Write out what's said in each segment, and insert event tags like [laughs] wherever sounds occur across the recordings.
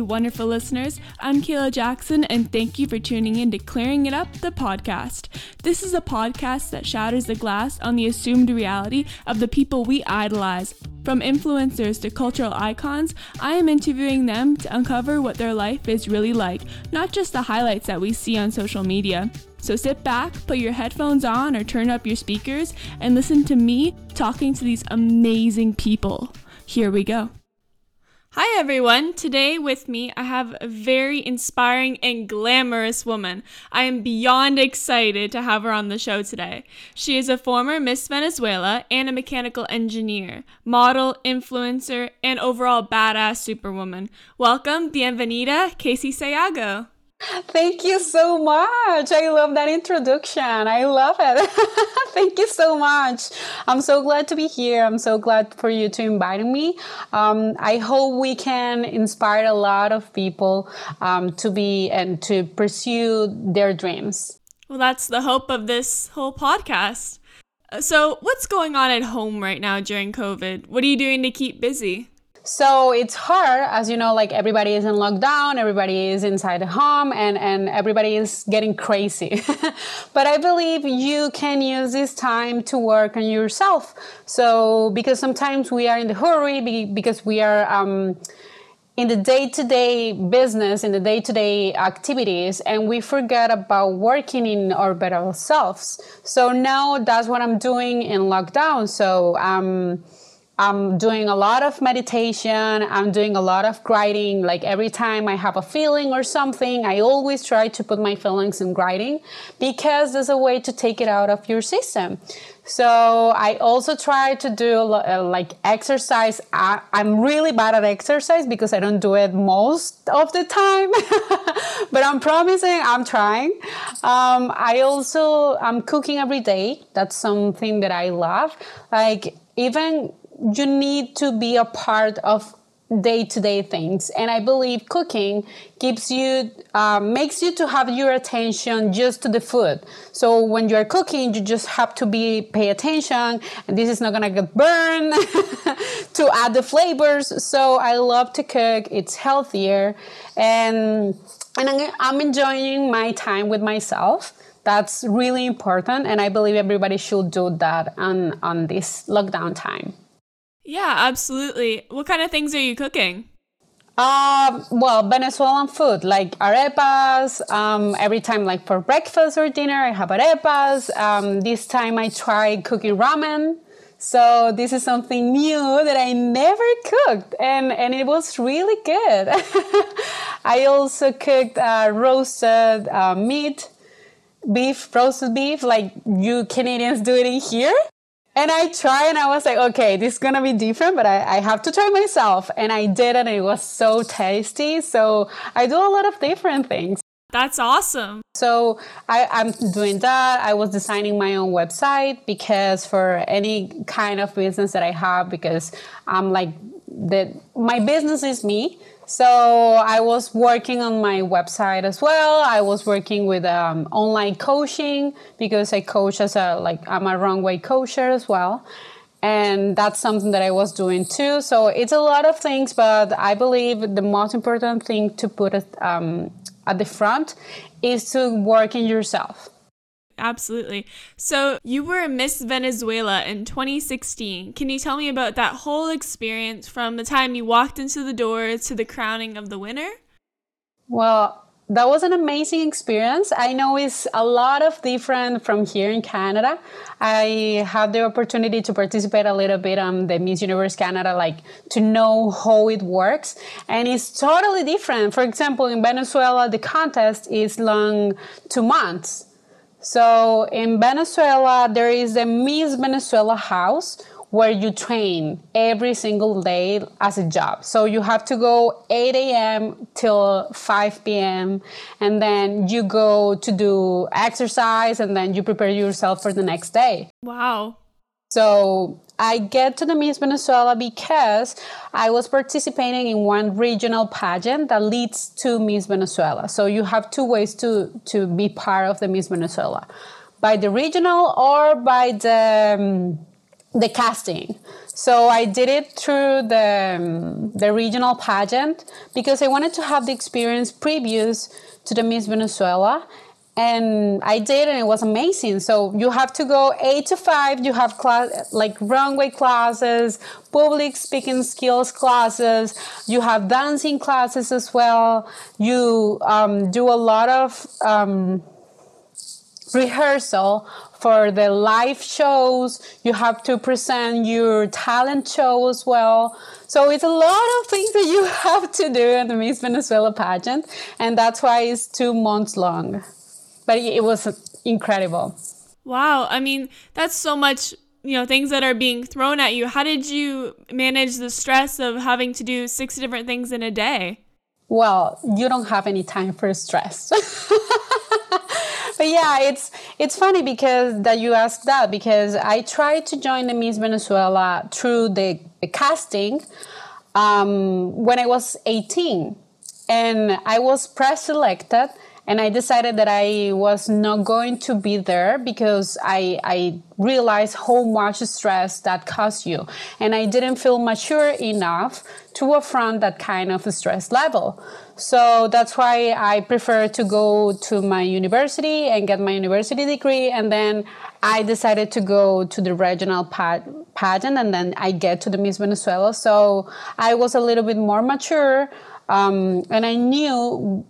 you wonderful listeners. I'm Kayla Jackson, and thank you for tuning in to Clearing It Up, the podcast. This is a podcast that shatters the glass on the assumed reality of the people we idolize. From influencers to cultural icons, I am interviewing them to uncover what their life is really like, not just the highlights that we see on social media. So sit back, put your headphones on, or turn up your speakers and listen to me talking to these amazing people. Here we go. Hi everyone! Today with me I have a very inspiring and glamorous woman. I am beyond excited to have her on the show today. She is a former Miss Venezuela and a mechanical engineer, model, influencer, and overall badass superwoman. Welcome, bienvenida, Keysi Sayago. Thank you so much. I love that introduction. I love it. [laughs] Thank you so much. I'm so glad to be here. I'm so glad for you to invite me. Um, I hope we can inspire a lot of people um, to be and to pursue their dreams. Well, that's the hope of this whole podcast. So, what's going on at home right now during COVID? What are you doing to keep busy? So it's hard, as you know, like everybody is in lockdown, everybody is inside the home, and, and everybody is getting crazy. [laughs] but I believe you can use this time to work on yourself. So, because sometimes we are in the hurry, because we are, um, in the day-to-day business in the day-to-day activities and we forget about working in our better selves so now that's what i'm doing in lockdown so um, I'm doing a lot of meditation. I'm doing a lot of writing. Like every time I have a feeling or something, I always try to put my feelings in writing because there's a way to take it out of your system. So I also try to do uh, like exercise. I, am really bad at exercise because I don't do it most of the time, [laughs] but I'm promising I'm trying. Um, I also I'm cooking every day. That's something that I love. Like even you need to be a part of day-to-day things. And i believe cooking gives you uh, makes you to have your attention just to the food. So when you're cooking you just have to be pay attention and this is not gonna get burned [laughs] to add the flavors. So i love to cook. It's healthier. And and i'm enjoying my time with myself. That's really important and i believe everybody should do that on on this lockdown time yeah, absolutely. What kind of things are you cooking? Um, well, Venezuelan food like arepas. Um, every time, like for breakfast or dinner, I have arepas. Um, this time, I tried cooking ramen. So this is something new that I never cooked, and and it was really good. [laughs] I also cooked uh, roasted uh, meat, beef, roasted beef, like you Canadians do it in here. And I tried and I was like, okay, this is gonna be different, but I, I have to try myself. And I did and it was so tasty. So I do a lot of different things. That's awesome. So I, I'm doing that. I was designing my own website because for any kind of business that I have, because I'm like that my business is me. So I was working on my website as well. I was working with um, online coaching because I coach as a like I'm a runway coacher as well, and that's something that I was doing too. So it's a lot of things, but I believe the most important thing to put it, um, at the front is to work in yourself absolutely. So, you were Miss Venezuela in 2016. Can you tell me about that whole experience from the time you walked into the door to the crowning of the winner? Well, that was an amazing experience. I know it's a lot of different from here in Canada. I had the opportunity to participate a little bit on the Miss Universe Canada, like to know how it works. And it's totally different. For example, in Venezuela, the contest is long two months. So in Venezuela, there is a Miss Venezuela house where you train every single day as a job. So you have to go 8 a.m. till 5 p.m. and then you go to do exercise and then you prepare yourself for the next day. Wow. So I get to the Miss Venezuela because I was participating in one regional pageant that leads to Miss Venezuela. So you have two ways to, to be part of the Miss Venezuela by the regional or by the, um, the casting. So I did it through the, um, the regional pageant because I wanted to have the experience previous to the Miss Venezuela and I did, and it was amazing. So you have to go eight to five. You have class like runway classes, public speaking skills classes. You have dancing classes as well. You um, do a lot of um, rehearsal for the live shows. You have to present your talent show as well. So it's a lot of things that you [laughs] have to do in the Miss Venezuela pageant, and that's why it's two months long but it was incredible. Wow. I mean, that's so much, you know, things that are being thrown at you. How did you manage the stress of having to do six different things in a day? Well, you don't have any time for stress. [laughs] but yeah, it's it's funny because that you asked that because I tried to join the Miss Venezuela through the, the casting um, when I was 18, and I was pre-selected and I decided that I was not going to be there because I, I realized how much stress that caused you. And I didn't feel mature enough to affront that kind of stress level. So that's why I prefer to go to my university and get my university degree. And then I decided to go to the regional pageant and then I get to the Miss Venezuela. So I was a little bit more mature. Um, and I knew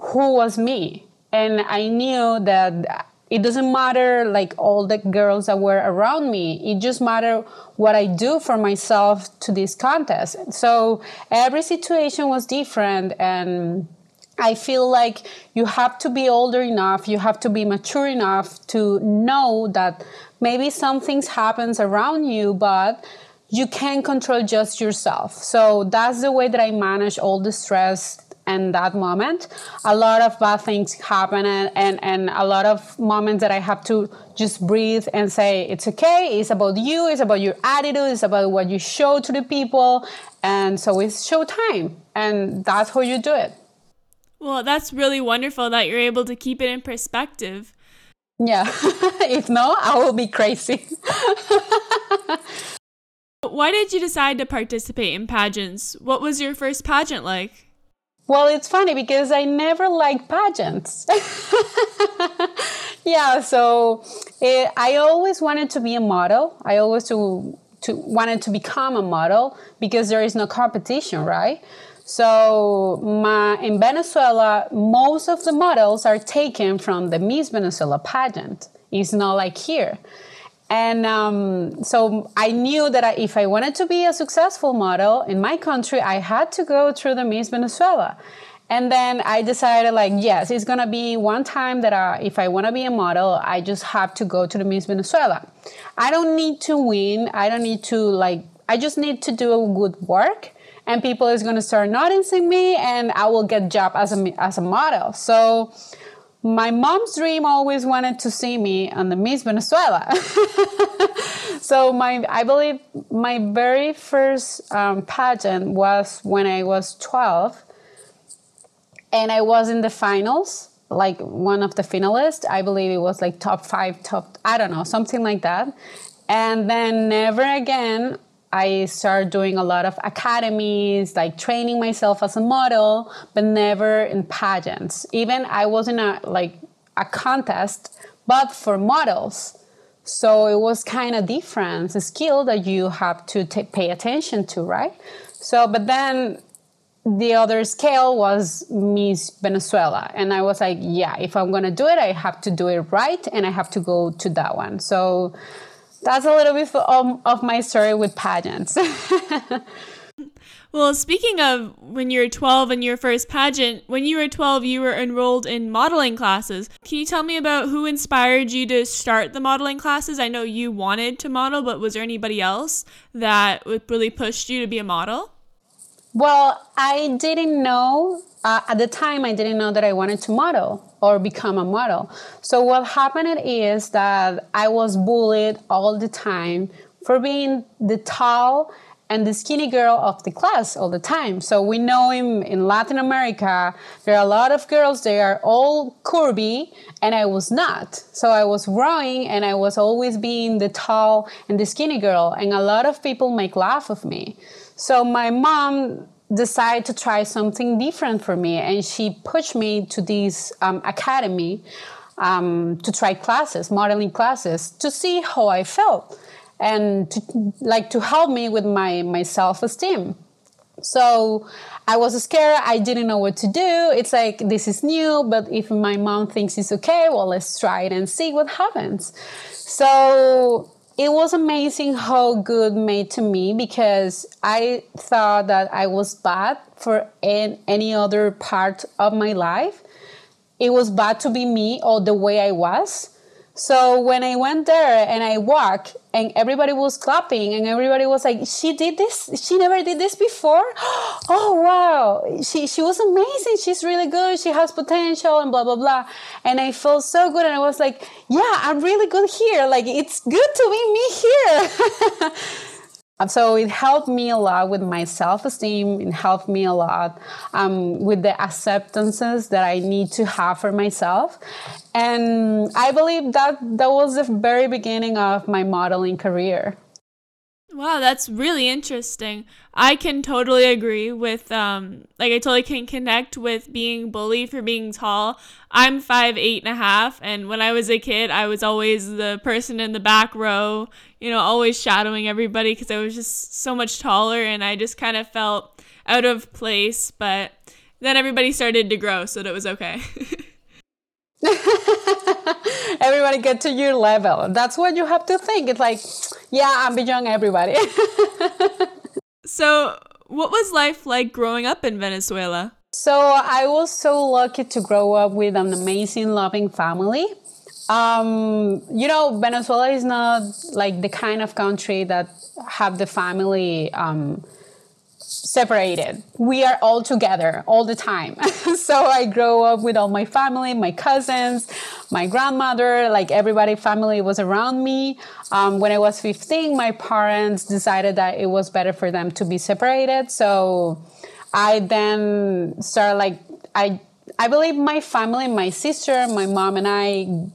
who was me. And i knew that it doesn't matter like all the girls that were around me. It just matter what i do for myself to this contest. So every situation was different and i feel like you have to be older enough you have to be mature enough to know that maybe some things happens around you but you can control just yourself. So that's the way that i manage all the stress and that moment a lot of bad things happen and, and, and a lot of moments that i have to just breathe and say it's okay. It's about you. It's about your attitude. It's about what you show to the people. And so it's show time and that's how you do it. Well that's really wonderful that you're able to keep it in perspective. Yeah. [laughs] If not i will be crazy. [laughs] Why did you decide to participate in pageants? What was your first pageant like well, it's funny because I never liked pageants. [laughs] yeah, so it, eh, I always wanted to be a model. I always to, to wanted to become a model because there is no competition, right? So my, in Venezuela, most of the models are taken from the Miss Venezuela pageant. It's not like here. And um, so I knew that I, if I wanted to be a successful model in my country, I had to go through the Miss Venezuela. And then I decided, like, yes, it's gonna be one time that I, if I wanna be a model, I just have to go to the Miss Venezuela. I don't need to win. I don't need to, like, I just need to do good work and people is gonna start noticing me and I will get job as a, as a model. So my mom's dream always wanted to see me on the Miss Venezuela. [laughs] so my, I believe my very first um, pageant was when I was 12 and I was in the finals, like one of the finalists. I believe it was like top five, top, I don't know, something like that. And then never again I started doing a lot of academies, like training myself as a model, but never in pageants. Even I was in a like a contest, but for models. So it was kind of different, a skill that you have to pay attention to, right? So, but then the other scale was Miss Venezuela. And I was like, yeah, if I'm going to do it, I have to do it right and I have to go to that one. So that's a little bit of, of my story with pageants. [laughs] well, speaking of when you were 12 and your first pageant, when you were 12, you were enrolled in modeling classes. Can you tell me about who inspired you to start the modeling classes? I know you wanted to model, but was there anybody else that really pushed you to be a model? Well, I didn't know uh, at the time. I didn't know that I wanted to model or become a model. So what happened is that I was bullied all the time for being the tall and the skinny girl of the class all the time. So we know in, in Latin America, there are a lot of girls, they are all curvy, and I was not. So I was growing and I was always being the tall and the skinny girl, and a lot of people make laugh of me. So my mom decided to try something different for me, and she pushed me to this um, academy um, to try classes, modeling classes, to see how I felt and to, like to help me with my, my self-esteem. So I was scared. I didn't know what to do. It's like, this is new, but if my mom thinks it's okay, well, let's try it and see what happens. So it was amazing how good made to me because I thought that I was bad for any other part of my life. It was bad to be me or the way I was. So when I went there and I walked and everybody was clapping and everybody was like, she did this? She never did this before? [gasps] Oh, wow. She, she was amazing. She's really good. She has potential and blah, blah, blah. And I felt so good. And I was like, yeah, I'm really good here. Like, it's good to be me here. [laughs] So it helped me a lot with my self esteem. It helped me a lot um, with the acceptances that I need to have for myself. And I believe that that was the very beginning of my modeling career. Wow, that's really interesting. I can totally agree with um like I totally can connect with being bullied for being tall. I'm five eight and a half and when I was a kid I was always the person in the back row, you know, always shadowing everybody because I was just so much taller and I just kind of felt out of place, but then everybody started to grow, so that was okay. [laughs] [laughs] everybody get to your level. That's what you have to think. It's like, yeah, I'm beyond everybody. [laughs] so, what was life like growing up in Venezuela? So, I was so lucky to grow up with an amazing, loving family. Um, you know, Venezuela is not like the kind of country that have the family um, separated. We are all together all the time. [laughs] so I grow up with all my family, my cousins, my grandmother, like everybody, family was around me. Um, when I was 15, my parents decided that it was better for them to be separated. So I then started like, I, I believe my family, my sister, my mom and I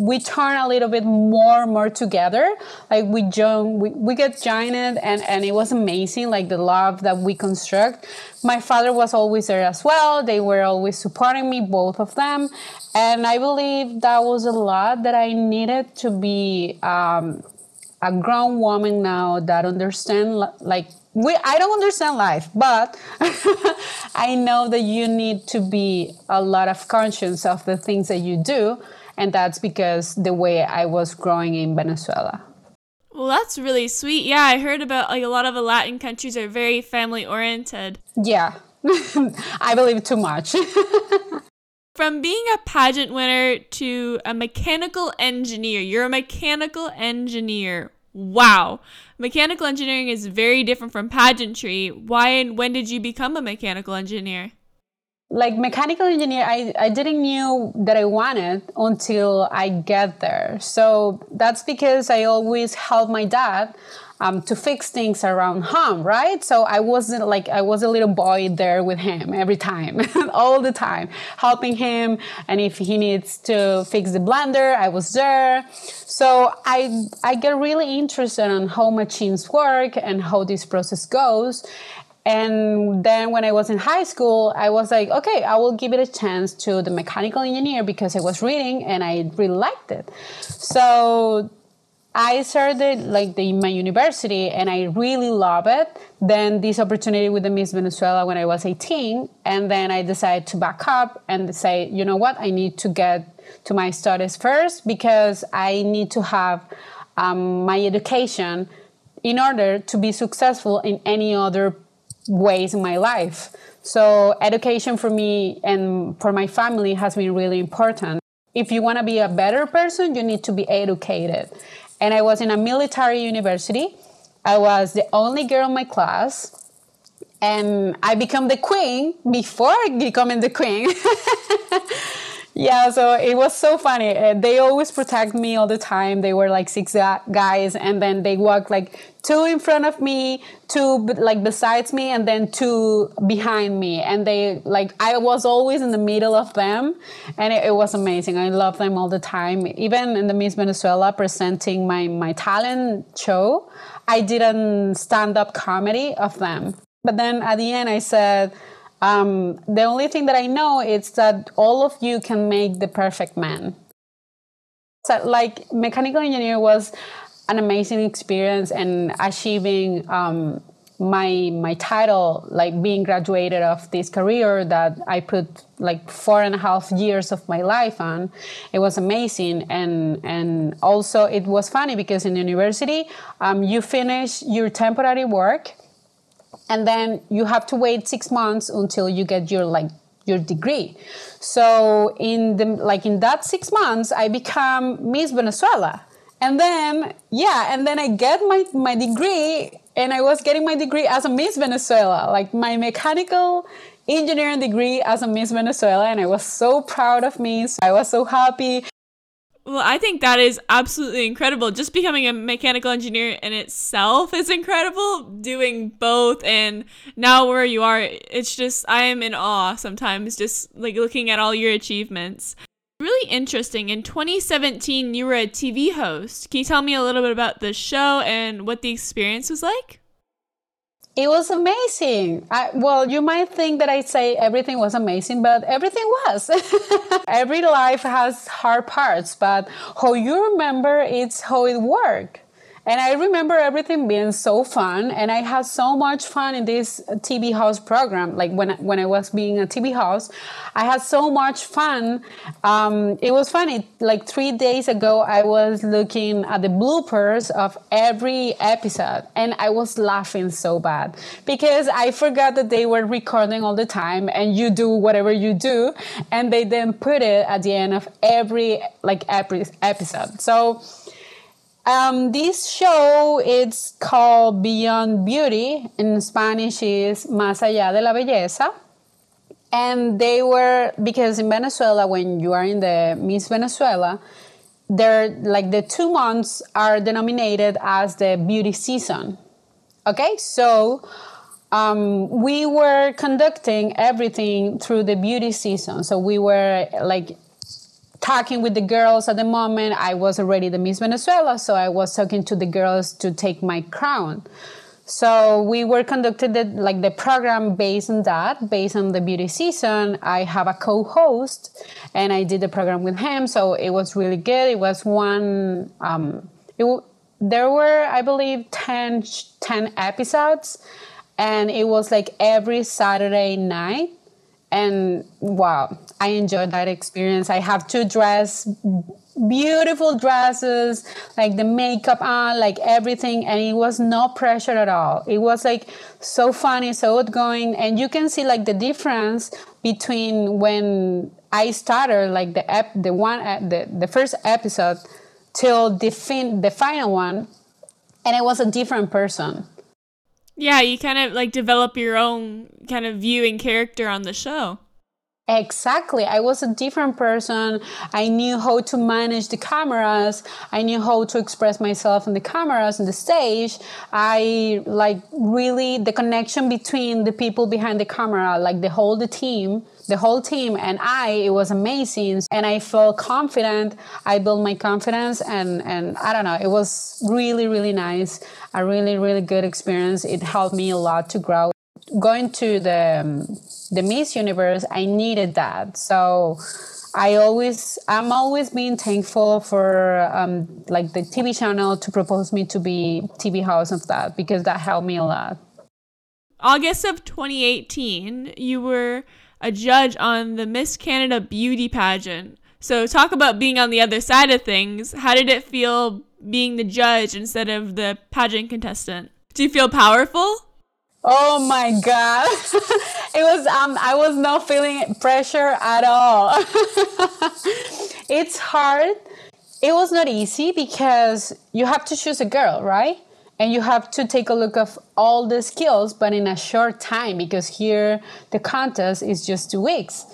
we turn a little bit more and more together. Like we join we, we get joined and and it was amazing like the love that we construct. My father was always there as well. They were always supporting me both of them. And i believe that was a lot that i needed to be um, a grown woman now that understand like we I don't understand life, but [laughs] I know that you need to be a lot of conscious of the things that you do and that's because the way I was growing in Venezuela. Well, that's really sweet. Yeah, I heard about like a lot of the Latin countries are very family oriented. Yeah. [laughs] I believe too much. [laughs] From being a pageant winner to a mechanical engineer, you're a mechanical engineer. Wow. Mechanical engineering is very different from pageantry. Why and when did you become a mechanical engineer? Like mechanical engineer I, I didn't knew that i wanted until i get there. So that's because i always helped my dad um, to fix things around home right? So i wasn't like i was a little boy there with him every time [laughs] all the time helping him. And if he needs to fix the blender i was there. So i i get really interested on how machines work and how this process goes and then when I was in high school, I was like, okay, I will give it a chance to the mechanical engineer because I was reading and I really liked it. So I started like the, my university and I really love it. Then this opportunity with the Miss Venezuela when I was 18, and then I decided to back up and say, you know what, I need to get to my studies first because I need to have um, my education in order to be successful in any other ways in my life. So education for me and for my family has been really important. If you want to be a better person, you need to be educated. And I was in a military university. I was the only girl in my class. And I became the queen before becoming the queen. [laughs] yeah, so it was so funny. Uh, they always protect me all the time. They were like six guys, and then they walked like two in front of me, two like besides me, and then two behind me. And they like I was always in the middle of them, and it, it was amazing. I love them all the time. Even in the Miss Venezuela presenting my my talent show, I did a stand up comedy of them. But then at the end, I said um, the only thing that I know is that all of you can make the perfect man. So, like, mechanical engineer was an amazing experience, and achieving um, my my title, like being graduated of this career that I put like four and a half years of my life on, it was amazing, and and also it was funny because in university, um, you finish your temporary work and then you have to wait six months until you get your like your degree. So in the like in that six months i become miss venezuela. And then yeah and then i get my my degree and i was getting my degree as a miss venezuela. Like my mechanical engineering degree as a miss venezuela and i was so proud of me so i was so happy well, I think that is absolutely incredible. Just becoming a mechanical engineer in itself is incredible. Doing both and now where you are, it's just, I am in awe sometimes just like looking at all your achievements. Really interesting. In 2017, you were a TV host. Can you tell me a little bit about the show and what the experience was like? It was amazing. I, well, you might think that I say everything was amazing, but everything was. [laughs] Every life has hard parts, but how you remember it's how it worked. And I remember everything being so fun, and I had so much fun in this TV house program. Like when when I was being a TV house, I had so much fun. Um, it was funny. Like three days ago, I was looking at the bloopers of every episode, and I was laughing so bad because I forgot that they were recording all the time, and you do whatever you do, and they then put it at the end of every like every episode. So um, this show it's called Beyond Beauty. In Spanish is Más allá de la belleza. And they were because in Venezuela, when you are in the Miss Venezuela, they're like the two months are denominated as the beauty season. Okay, so um, we were conducting everything through the beauty season. So we were like talking with the girls at the moment. I was already the Miss Venezuela, so I was talking to the girls to take my crown. So we were conducted the, like the program based on that, based on the beauty season. I have a co-host, and I did the program with him. So it was really good. It was one. Um, it, there were, I believe, 10, 10 episodes, and it was like every Saturday night and wow i enjoyed that experience. I have to dress beautiful dresses like the makeup on like everything and it was no pressure at all. It was like so funny so outgoing and you can see like the difference between when i started like the ep- the one uh, the, the first episode till the fin- the final one and it was a different person yeah, you kind of like develop your own kind of view and character on the show. Exactly. I was a different person. I knew how to manage the cameras. I knew how to express myself in the cameras and the stage. I like really the connection between the people behind the camera, like the whole the team, the whole team and I, it was amazing. And I felt confident. I built my confidence and, and I don't know, it was really, really nice. A really, really good experience. It helped me a lot to grow going to the um, the Miss Universe, I needed that. So I always, I'm always being thankful for um, like the TV channel to propose me to be TV host of that because that helped me a lot. August of 2018, you were a judge on the Miss Canada Beauty pageant. So talk about being on the other side of things. How did it feel being the judge instead of the pageant contestant? Do you feel powerful? Oh my god. [laughs] it was um I was not feeling pressure at all. [laughs] it's hard. It was not easy because you have to choose a girl, right? And you have to take a look of all the skills but in a short time because here the contest is just 2 weeks.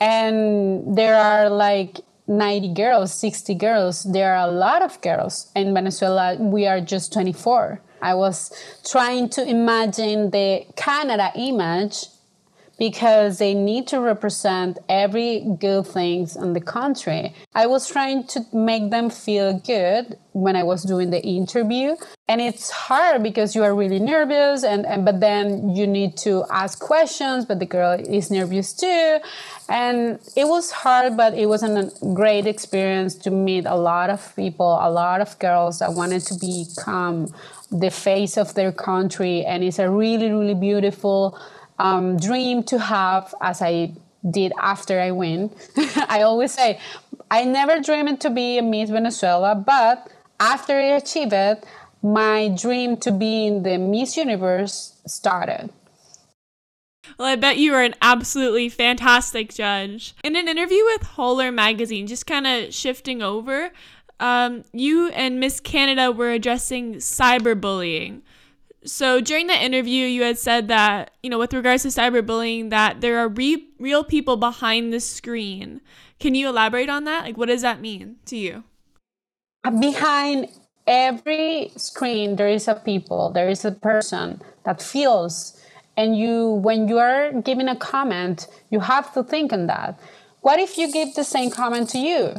and there are like 90 girls, 60 girls. There are a lot of girls. In Venezuela, we are just 24. I was trying to imagine the Canada image because they need to represent every good things in the country. I was trying to make them feel good when I was doing the interview. And it's hard because you are really nervous and, and but then you need to ask questions, but the girl is nervous too. And it was hard, but it was a great experience to meet a lot of people, a lot of girls that wanted to become the face of their country. And it's a really, really beautiful um, dream to have as I did after I win. [laughs] I always say, I never dreamed to be a Miss Venezuela, but after I achieved it, my dream to be in the Miss Universe started. Well, I bet you are an absolutely fantastic judge. In an interview with Holler magazine, just kind of shifting over, um, you and Miss Canada were addressing cyberbullying. So during the interview, you had said that, you know, with regards to cyberbullying, that there are re- real people behind the screen. Can you elaborate on that? Like, what does that mean to you? Behind every screen, there is a people, there is a person that feels. And you, when you are giving a comment, you have to think on that. What if you give the same comment to you?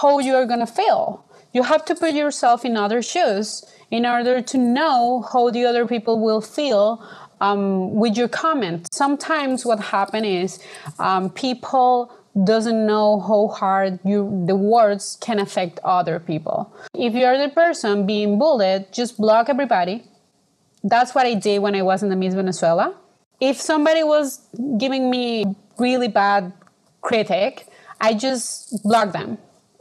How you are gonna feel? You have to put yourself in other shoes in order to know how the other people will feel um, with your comment. Sometimes what happens is um, people doesn't know how hard you the words can affect other people. If you're the person being bullied, just block everybody. That's what I did when I was in the Miss Venezuela. If somebody was giving me really bad critic, I just block them.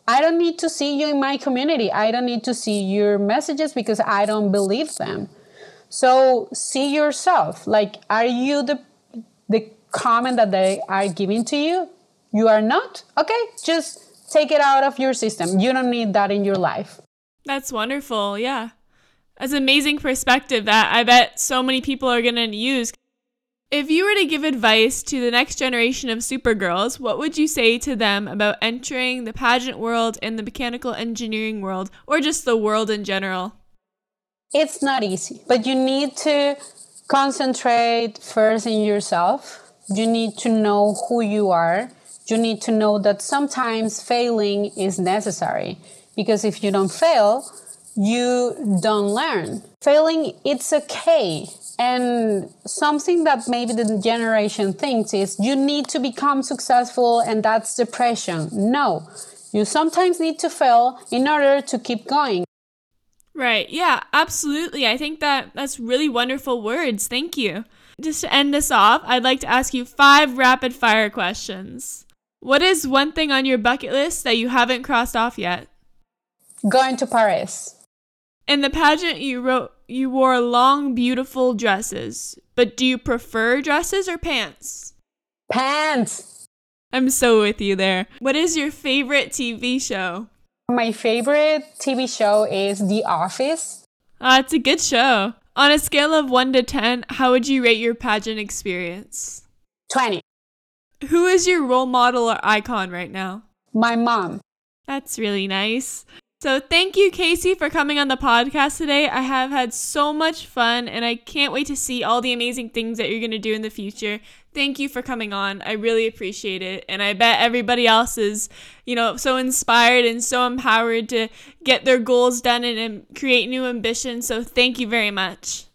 I don't need to see you in my community. I don't need to see your messages because I don't believe them. So see yourself. Like, are you the the comment that they are giving to you? You are not? Okay, just take it out of your system. You don't need that in your life. That's wonderful. Yeah. That's amazing perspective that I bet so many people are going to use. If you were to give advice to the next generation of Supergirls, what would you say to them about entering the pageant world and the mechanical engineering world, or just the world in general? It's not easy, but you need to concentrate first in yourself. You need to know who you are. You need to know that sometimes failing is necessary because if you don't fail, you don't learn. Failing, it's okay and something that maybe the generation thinks is you need to become successful and that's depression. No, you sometimes need to fail in order to keep going. Right. Yeah, absolutely. I think that that's really wonderful words. Thank you. Just to end this off, I'd like to ask you five rapid fire questions. What is one thing on your bucket list that you haven't crossed off yet? Going to Paris. In the pageant, you wrote you wore long, beautiful dresses. But do you prefer dresses or pants? Pants. I'm so with you there. What is your favorite TV show? My favorite TV show is The Office. Ah, it's a good show. On a scale of 1 to 10, how would you rate your pageant experience? 20. Who is your role model or icon right now? My mom. That's really nice. So, thank you, Keysi, for coming on the podcast today. I have had so much fun and I can't wait to see all the amazing things that you're going to do in the future. Thank you for coming on. I really appreciate it. And I bet everybody else is, you know, so inspired and so empowered to get their goals done and, and create new ambitions. So, thank you very much.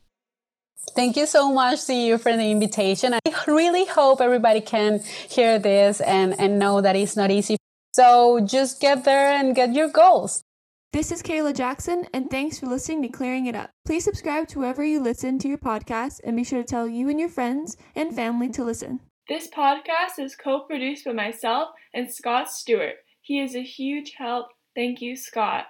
Thank you so much to you for the invitation. I really hope everybody can hear this and, and know that it's not easy. So just get there and get your goals. This is Kayla Jackson, and thanks for listening to Clearing It Up. Please subscribe to wherever you listen to your podcast, and be sure to tell you and your friends and family to listen. This podcast is co produced by myself and Scott Stewart. He is a huge help. Thank you, Scott.